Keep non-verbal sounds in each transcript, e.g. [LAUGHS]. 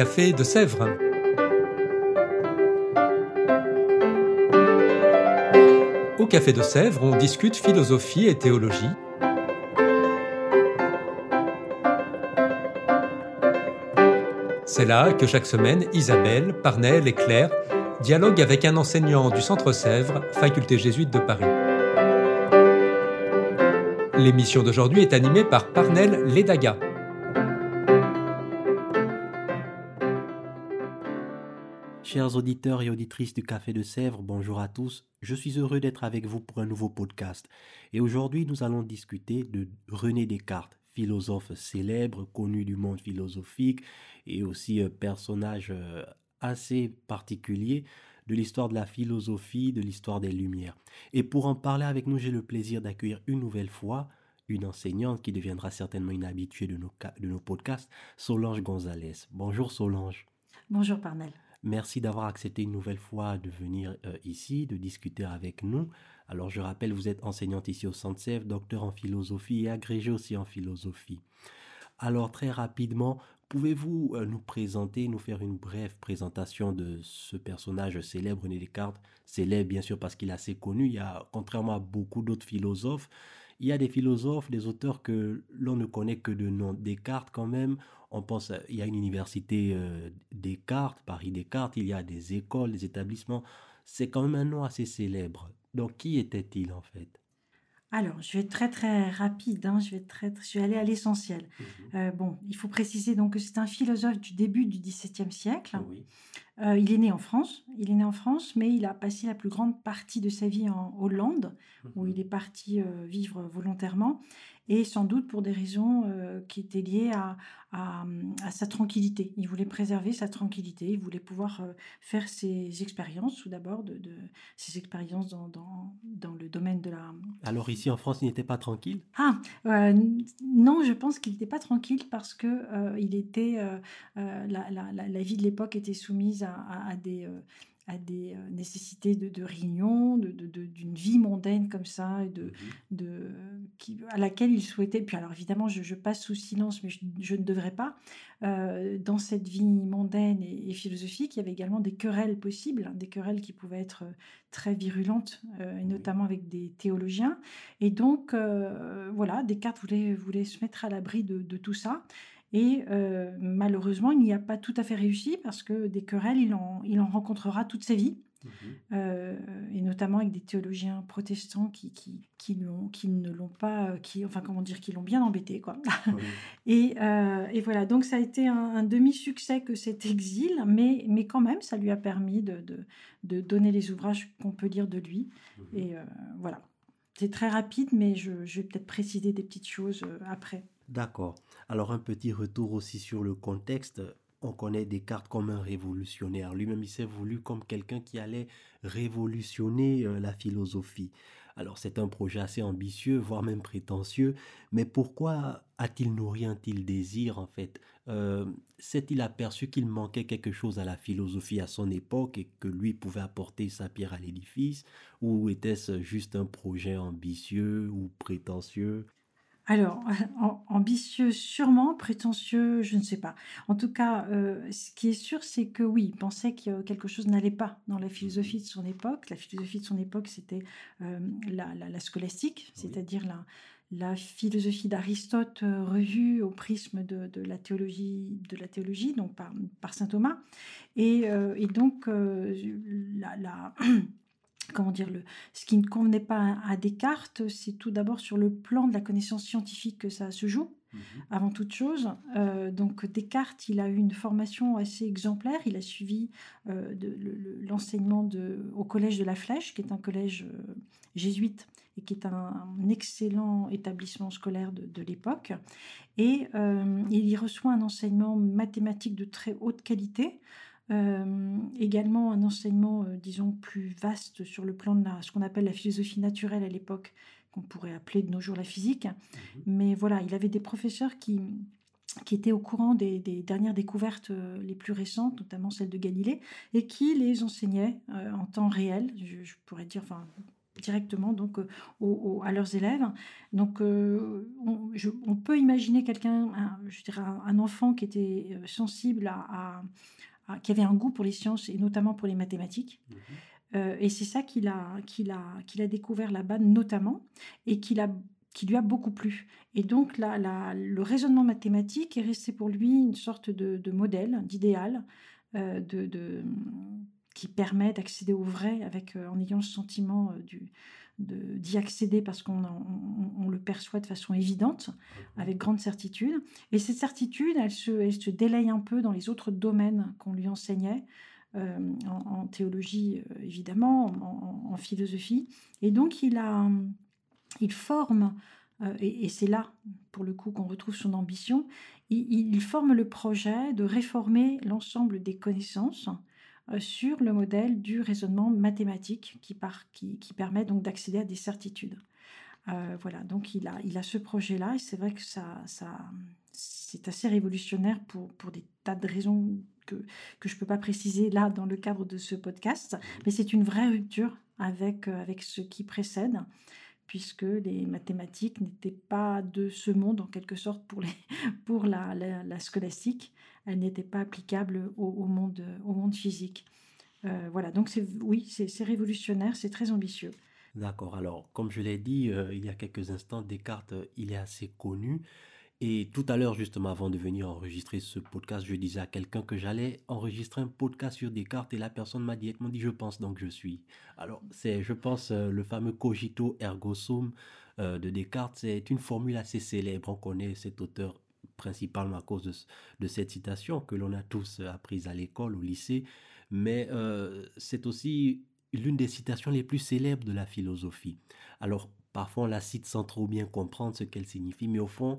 Café de Sèvres. Au Café de Sèvres, on discute philosophie et théologie. C'est là que chaque semaine, Isabelle, Parnell et Claire dialoguent avec un enseignant du Centre Sèvres, faculté jésuite de Paris. L'émission d'aujourd'hui est animée par Parnell Ledaga. Chers auditeurs et auditrices du Café de Sèvres, bonjour à tous. Je suis heureux d'être avec vous pour un nouveau podcast. Et aujourd'hui, nous allons discuter de René Descartes, philosophe célèbre, connu du monde philosophique et aussi personnage euh, assez particulier de l'histoire de la philosophie, de l'histoire des Lumières. Et pour en parler avec nous, j'ai le plaisir d'accueillir une nouvelle fois une enseignante qui deviendra certainement une habituée de nos, de nos podcasts, Solange Gonzalez. Bonjour Solange. Bonjour Parnell. Merci d'avoir accepté une nouvelle fois de venir euh, ici, de discuter avec nous. Alors je rappelle, vous êtes enseignante ici au Sèvres, docteur en philosophie et agrégée aussi en philosophie. Alors très rapidement, pouvez-vous euh, nous présenter, nous faire une brève présentation de ce personnage célèbre, René Descartes? Célèbre bien sûr parce qu'il est assez connu, il y a, contrairement à beaucoup d'autres philosophes, il y a des philosophes, des auteurs que l'on ne connaît que de nom. Descartes quand même, on pense, il y a une université euh, Descartes, Paris Descartes, il y a des écoles, des établissements. C'est quand même un nom assez célèbre. Donc, qui était-il en fait? Alors, je vais être très très rapide, hein, je, vais très, je vais aller à l'essentiel. Mhm. Euh, bon, il faut préciser donc que c'est un philosophe du début du XVIIe siècle. Euh, il est né en France, il est né en France, mais il a passé la plus grande partie de sa vie en Hollande, où mhm. il est parti vivre volontairement et sans doute pour des raisons euh, qui étaient liées à, à, sa tranquillité. Il voulait préserver sa tranquillité, il voulait pouvoir euh, faire ses expériences, tout d'abord, de, de, ses expériences dans, dans, dans, le domaine de la... Alors ici en France, il n'était pas tranquille? Ah, euh, non, je pense qu'il n'était pas tranquille parce que il était, la, la, la, vie de l'époque était soumise à, à des à des euh, nécessités de, de réunion, d'une de, vie mondaine comme ça, de, mmh de, qui, à laquelle il souhaitait. Puis alors évidemment, je, passe sous silence, mais je, ne devrais pas. Euh, dans cette vie mondaine et, philosophique, il y avait également des querelles possibles, hein, des querelles qui pouvaient être euh, très virulentes, et notamment avec des théologiens. Et donc, voilà, Descartes voulait, voulait se mettre à l'abri de, tout ça. Et euh, malheureusement, il n'y a pas tout à fait réussi parce que des querelles, il en, il en rencontrera toute sa vie. Mhm. Euh, et notamment avec des théologiens protestants qui, qui, qui, qui ne l'ont pas, qui, enfin comment dire, qui l'ont bien embêté. Quoi. [LAUGHS] et, euh, et, voilà, donc ça a été un, demi-succès que cet exil, mais, mais quand même, ça lui a permis de, de, de donner les ouvrages qu'on peut lire de lui. Mhm. Et voilà, c'est très rapide, mais je, je vais peut-être préciser des petites choses après. D'accord. Alors un petit retour aussi sur le contexte. On connaît Descartes comme un révolutionnaire. Lui-même, il s'est voulu comme quelqu'un qui allait révolutionner euh, la philosophie. Alors c'est un projet assez ambitieux, voire même prétentieux, mais pourquoi a-t-il nourri un tel désir en fait? Euh, S'est-il aperçu qu'il manquait quelque chose à la philosophie à son époque et que lui pouvait apporter sa pierre à l'édifice? Ou était-ce juste un projet ambitieux ou prétentieux? Alors, [LAUGHS] ambitieux sûrement, prétentieux, je ne sais pas. En tout cas, euh, ce qui est sûr, c'est que oui, il pensait que quelque chose n'allait pas dans la philosophie de son époque. La philosophie de son époque, c'était euh, la, scolastique, c'est-à-dire la, philosophie d'Aristote euh, revue au prisme de, la théologie, de la théologie, donc par, saint Thomas. Et, et donc, la [CLEARS THROAT] comment dire, le, ce qui ne convenait pas à, Descartes, c'est tout d'abord sur le plan de la connaissance scientifique que ça se joue, mhm. avant toute chose. Euh, donc Descartes, il a eu une formation assez exemplaire. Il a suivi euh, l'enseignement au collège de la Flèche, qui est un collège euh, jésuite et qui est un, excellent établissement scolaire de, de l'époque. Et il y reçoit un enseignement mathématique de très haute qualité. Euh, également un enseignement, euh, disons, plus vaste sur le plan de ce qu'on appelle la philosophie naturelle à l'époque, qu'on pourrait appeler de nos jours la physique. Mhm. Mais voilà, il avait des professeurs qui, qui étaient au courant des, dernières découvertes euh, les plus récentes, notamment celles de Galilée, et qui les enseignaient en temps réel, je, pourrais dire, enfin, directement donc à leurs élèves. Donc on, peut imaginer quelqu'un, je dirais un, enfant qui était sensible à, qui avait un goût pour les sciences et notamment pour les mathématiques. Mmh et c'est ça qu'il a, qu'il a, qu'il a découvert là-bas notamment et qu'il a qui lui a beaucoup plu. Et donc la, le raisonnement mathématique est resté pour lui une sorte de, modèle, d'idéal, euh, de, qui permet d'accéder au vrai avec, euh, en ayant le sentiment euh, du, d'y accéder parce qu'on on, le perçoit de façon évidente, avec grande certitude. Et cette certitude, elle se, elle se délaye un peu dans les autres domaines qu'on lui enseignait, en, théologie évidemment, en, en, philosophie. Et donc il a il forme, euh, et, c'est là, pour le coup, qu'on retrouve son ambition, il, forme le projet de réformer l'ensemble des connaissances euh, sur le modèle du raisonnement mathématique qui, permet donc d'accéder à des certitudes. Euh, voilà, donc il a, il a ce projet-là et c'est vrai que ça, c'est assez révolutionnaire pour, pour des tas de raisons que, que je ne peux pas préciser là dans le cadre de ce podcast, mais c'est une vraie rupture avec, avec ce qui précède puisque les mathématiques n'étaient pas de ce monde en quelque sorte pour, les, [LAUGHS] pour la, la, scolastique. Elles n'étaient pas applicables au, monde, physique. Euh, voilà, donc oui, c'est, révolutionnaire, c'est très ambitieux. D'accord, alors comme je l'ai dit euh, il y a quelques instants, Descartes, il est assez connu. Et tout à l'heure, justement, avant de venir enregistrer ce podcast, je disais à quelqu'un que j'allais enregistrer un podcast sur Descartes et la personne m'a directement dit je pense donc je suis. Alors, c'est, je pense, euh, le fameux cogito ergo sum euh, de Descartes, c'est une formule assez célèbre. On connaît cet auteur principalement à cause de, cette citation que l'on a tous apprise à l'école, au lycée, mais euh, c'est aussi l'une des citations les plus célèbres de la philosophie. Alors, parfois on la cite sans trop bien comprendre ce qu'elle signifie, mais au fond,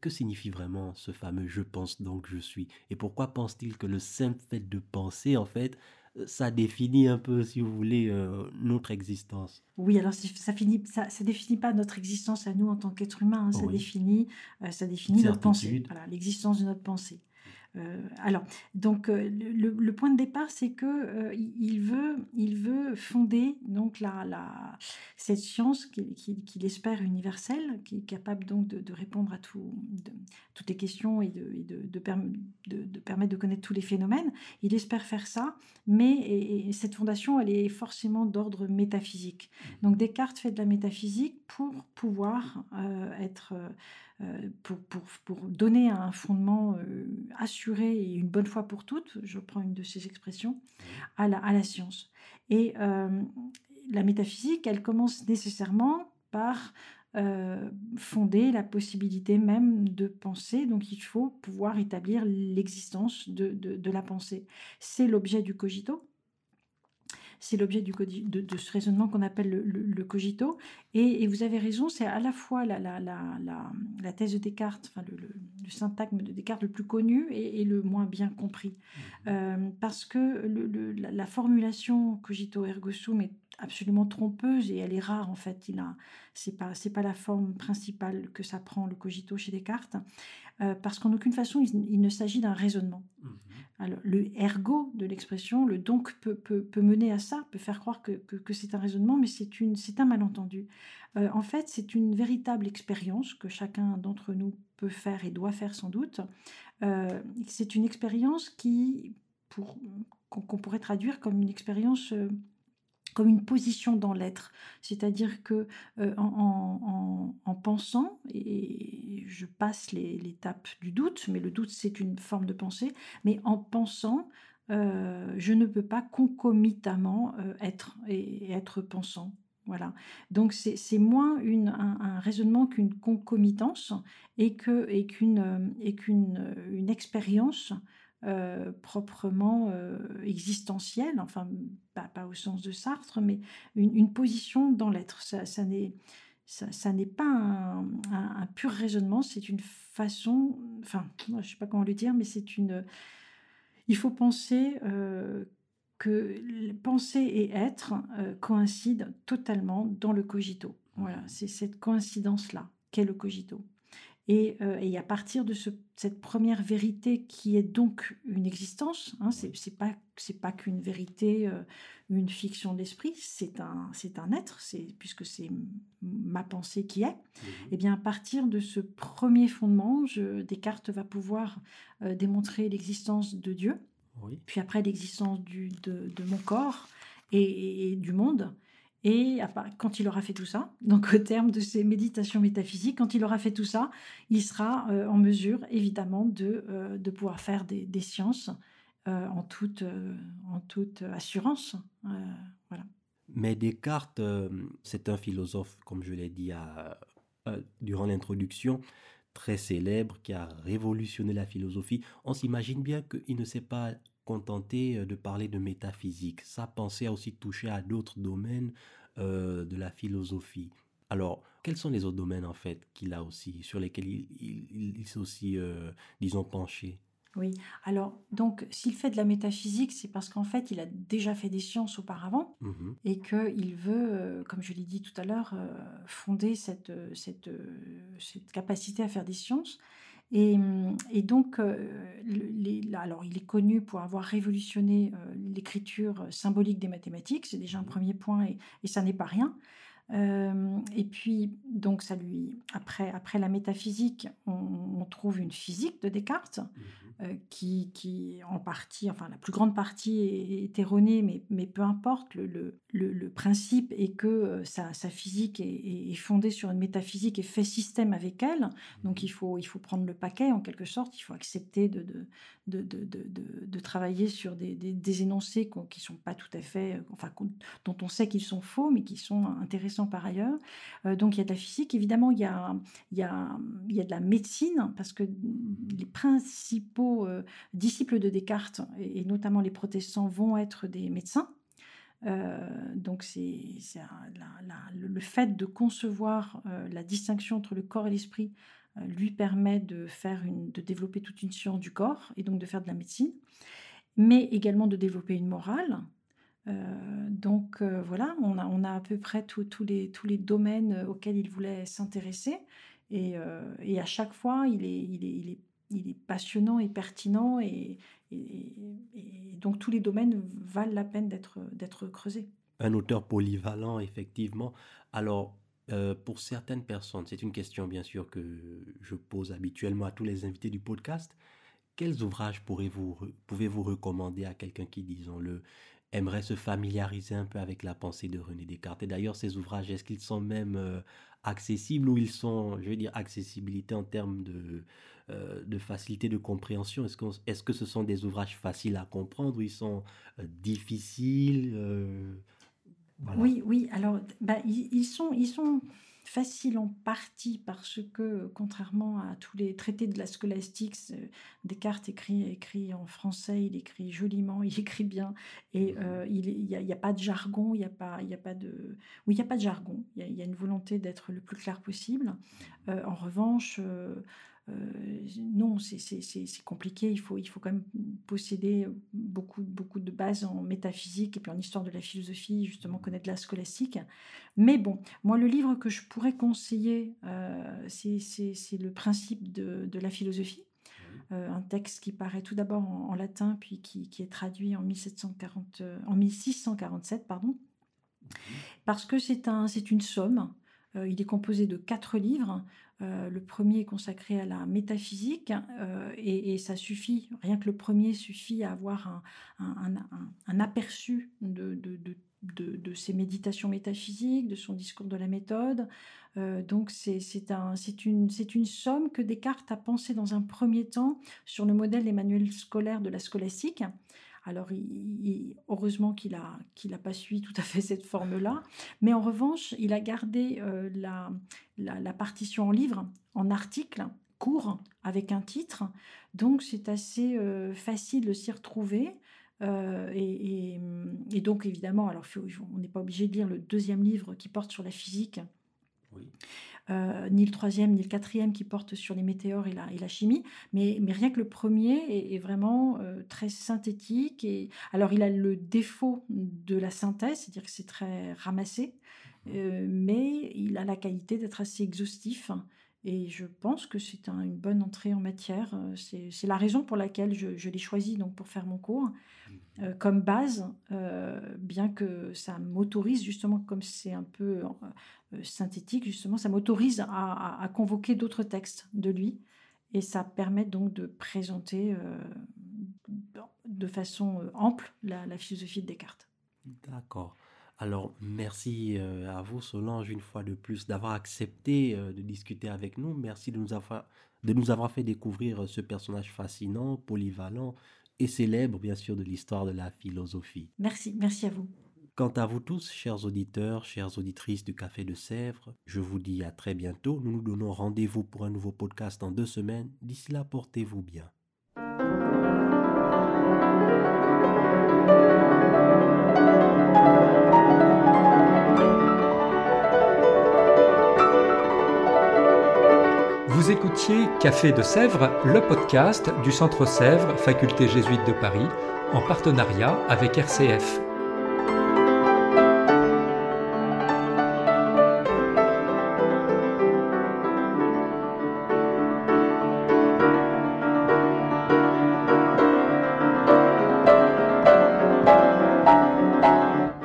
que signifie vraiment ce fameux je pense donc je suis Et pourquoi pense-t-il que le simple fait de penser, en fait, euh, ça définit un peu, si vous voulez, euh, notre existence. Oui, alors ça finit, ça, ça définit pas notre existence à nous en tant qu'être humain. Hein. ça définit, euh, ça définit notre pensée. Voilà, l'existence de notre pensée. Euh, alors, donc euh, le, point de départ, c'est que euh, il veut, il veut fonder donc la, la cette science qu'il espère universelle, qui est capable donc de, répondre à tout, toutes les questions et, de, de, de, permettre de connaître tous les phénomènes. Il espère faire ça, mais cette fondation, elle est forcément d'ordre métaphysique. Donc Descartes fait de la métaphysique pour pouvoir être pour, pour, pour, donner un fondement euh, assuré et une bonne fois pour toutes, je prends une de ces expressions, à la, à la science. Et euh, la métaphysique, elle commence nécessairement par fonder la possibilité même de penser. Donc il faut pouvoir établir l'existence de, de, de, la pensée. C'est l'objet du cogito c'est l'objet de, de, ce raisonnement qu'on appelle le, cogito. Et, vous avez raison, c'est à la fois la, la, la, thèse de Descartes, enfin le, syntagme de Descartes le plus connu et, le moins bien compris. Mmh. Euh, parce que la, formulation cogito ergo sum est absolument trompeuse et elle est rare en fait. Il a, c'est pas, c'est pas la forme principale que ça prend le cogito chez Descartes, euh, parce qu'en aucune façon il, ne s'agit d'un raisonnement. Mmh. Alors, le ergo de l'expression, le donc peut, peut, peut, mener à ça, peut faire croire que, c'est un raisonnement, mais c'est, un malentendu. Euh, en fait, c'est une véritable expérience que chacun d'entre nous peut faire et doit faire sans doute. Euh, c'est une expérience qui, pour, qu'on, pourrait traduire comme une expérience comme une position dans l'être. C'est-à-dire que euh, en, pensant, et je passe l'étape du doute, mais le doute c'est une forme de pensée, mais en pensant, euh, je ne peux pas concomitamment euh, être et, être pensant. Voilà. Donc c'est moins un, raisonnement qu'une concomitance et qu'une une expérience euh, proprement euh, existentielle, enfin pas, au sens de Sartre, mais une, position dans l'être. Ça, n'est pas un, pur raisonnement, c'est une façon, enfin, je ne sais pas comment le dire, mais c'est une... Il faut penser euh, que penser et être coïncident totalement dans le cogito. Voilà, c'est cette coïncidence-là qu'est le cogito. Et, et, à partir de ce, cette première vérité qui est donc une existence, hein, c'est pas c'est pas qu'une vérité, une fiction de l'esprit, c'est un c'est un être, c'est puisque c'est ma pensée qui est. Et eh bien à partir de ce premier fondement, je, Descartes va pouvoir démontrer l'existence de Dieu, puis après l'existence de, de, mon corps et, du monde. Et quand il aura fait tout ça, donc au terme de ses méditations métaphysiques, quand il aura fait tout ça, il sera euh, en mesure, évidemment, de, euh, de pouvoir faire des, des sciences euh, en, toute, en toute assurance. voilà. Mais Descartes, c'est un philosophe, comme je l'ai dit à, durant l'introduction, très célèbre, qui a révolutionné la philosophie. On s'imagine bien qu'il ne s'est pas contenté euh, de parler de métaphysique. Sa pensée a aussi touché à d'autres domaines euh, de la philosophie. Alors, quels sont les autres domaines en fait qu'il a aussi, sur lesquels il, s'est aussi, euh, disons, penché? Oui, alors donc s'il fait de la métaphysique, c'est parce qu'en fait il a déjà fait des sciences auparavant mmh et qu'il veut, comme je l'ai dit tout à l'heure, fonder cette, cette, cette capacité à faire des sciences. Et, donc, euh, alors il est connu pour avoir révolutionné euh, l'écriture symbolique des mathématiques, c'est déjà un mmh premier point et, et ça n'est pas rien. Euh, et puis, donc, ça lui, après, après la métaphysique, on, trouve une physique de Descartes. Mmh euh, qui, qui, en partie, enfin la plus grande partie est, erronée, mais, mais peu importe, le, le, le, principe est que euh, sa, sa physique est, est, fondée sur une métaphysique et fait système avec elle. Donc il faut, il faut prendre le paquet en quelque sorte, il faut accepter de, de, de, de, de travailler sur des, des, des énoncés qui ne sont pas tout à fait, enfin dont on sait qu'ils sont faux, mais qui sont intéressants par ailleurs. Euh, donc il y a de la physique, évidemment il y a, il y a, il y a de la médecine, parce que les principaux euh, disciples de Descartes, et, notamment les protestants, vont être des médecins. Euh, donc c'est le fait de concevoir la distinction entre le corps et l'esprit lui permet de faire de développer toute une science du corps et donc de faire de la médecine, mais également de développer une morale. Donc voilà, on a, on a à peu près tous les, tous les domaines auxquels il voulait s'intéresser. Et, et, à chaque fois, il est, il est, il est passionnant et pertinent et, donc tous les domaines valent la peine d'être creusés. Un auteur polyvalent, effectivement. Alors, euh, pour certaines personnes, c'est une question bien sûr que je pose habituellement à tous les invités du podcast. Quels ouvrages pourrez-vous, pouvez-vous recommander à quelqu'un qui, disons-le, aimerait se familiariser un peu avec la pensée de René Descartes. Et d'ailleurs, ces ouvrages, est-ce qu'ils sont même euh, accessibles ou ils sont, je veux dire, accessibilité en termes de, euh, de facilité de compréhension? Est-ce que, est que ce sont des ouvrages faciles à comprendre ou ils sont euh, difficiles Oui, oui. Alors, bah, ils, sont, ils sont faciles en partie parce que, contrairement à tous les traités de la scolastique, Descartes écrit, écrit en français, il écrit joliment, [LAUGHS] il écrit bien, et mmh il n'y a, a, pas de jargon, il n'y a, pas, y a pas de... Oui, il n'y a pas de jargon, il y a, il y a une volonté d'être le plus clair possible. en revanche... Euh, non, c'est compliqué. Il faut, il faut quand même posséder beaucoup, beaucoup de bases en métaphysique et puis en histoire de la philosophie, justement connaître la scolastique. Mais bon, moi, le livre que je pourrais conseiller, euh, c'est le principe de, de la philosophie. Euh, un texte qui paraît tout d'abord en, latin, puis qui, qui, est traduit en, 1740, en 1647, pardon, parce que c'est un, une somme. Il est composé de quatre livres euh, le premier est consacré à la métaphysique euh, et, ça suffit, rien que le premier suffit à avoir un, aperçu de, ses méditations métaphysiques, de son discours de la méthode. Euh, donc c'est une, une somme que Descartes a pensé dans un premier temps sur le modèle des manuels scolaires de la scolastique. Alors, heureusement qu'il n'a a pas suivi tout à fait [LAUGHS] cette forme-là. Mais en revanche, il a gardé euh, la, la, partition en livre, en article, court, avec un titre. Donc, c'est assez euh, facile de s'y retrouver. Euh, et, et, donc, évidemment, alors on n'est pas obligé de lire le deuxième livre qui porte sur la physique. Oui. Euh, ni le troisième ni le quatrième qui porte sur les météores et la, et la chimie, mais, mais rien que le premier est, vraiment euh, très synthétique. Et, alors il a le défaut de la synthèse, c'est-à-dire que c'est très ramassé, mmh. euh, mais il a la qualité d'être assez exhaustif Et je pense que c'est une bonne entrée en matière. Euh, c'est la raison pour laquelle je, l'ai choisi donc, pour faire mon cours mmh. comme base, bien que ça m'autorise justement, comme c'est un peu synthétique, justement, ça m'autorise à, convoquer d'autres textes de lui. Et ça permet donc de présenter de façon ample la philosophie de Descartes. D'accord. Alors, merci euh, à vous, Solange, une fois de plus, d'avoir accepté euh, de discuter avec nous. Merci de nous avoir, de nous avoir fait découvrir euh, ce personnage fascinant, polyvalent et célèbre, bien sûr, de l'histoire de la philosophie. Merci, merci à vous. Quant à vous tous, chers auditeurs, chères auditrices du Café de Sèvres, je vous dis à très bientôt. Nous nous donnons rendez-vous pour un nouveau podcast dans deux semaines. D'ici là, portez-vous bien. Vous écoutiez Café de Sèvres, le podcast du Centre Sèvres, faculté jésuite de Paris, en partenariat avec RCF.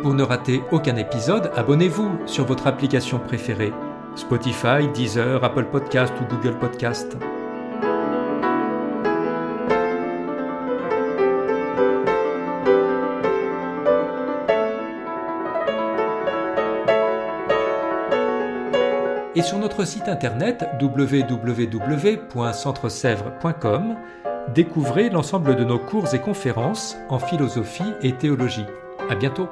Pour ne rater aucun épisode, abonnez-vous sur votre application préférée Spotify, Deezer, Apple Podcast ou Google Podcast. Et sur notre site internet www.centresèvres.com, découvrez l'ensemble de nos cours et conférences en philosophie et théologie. À bientôt!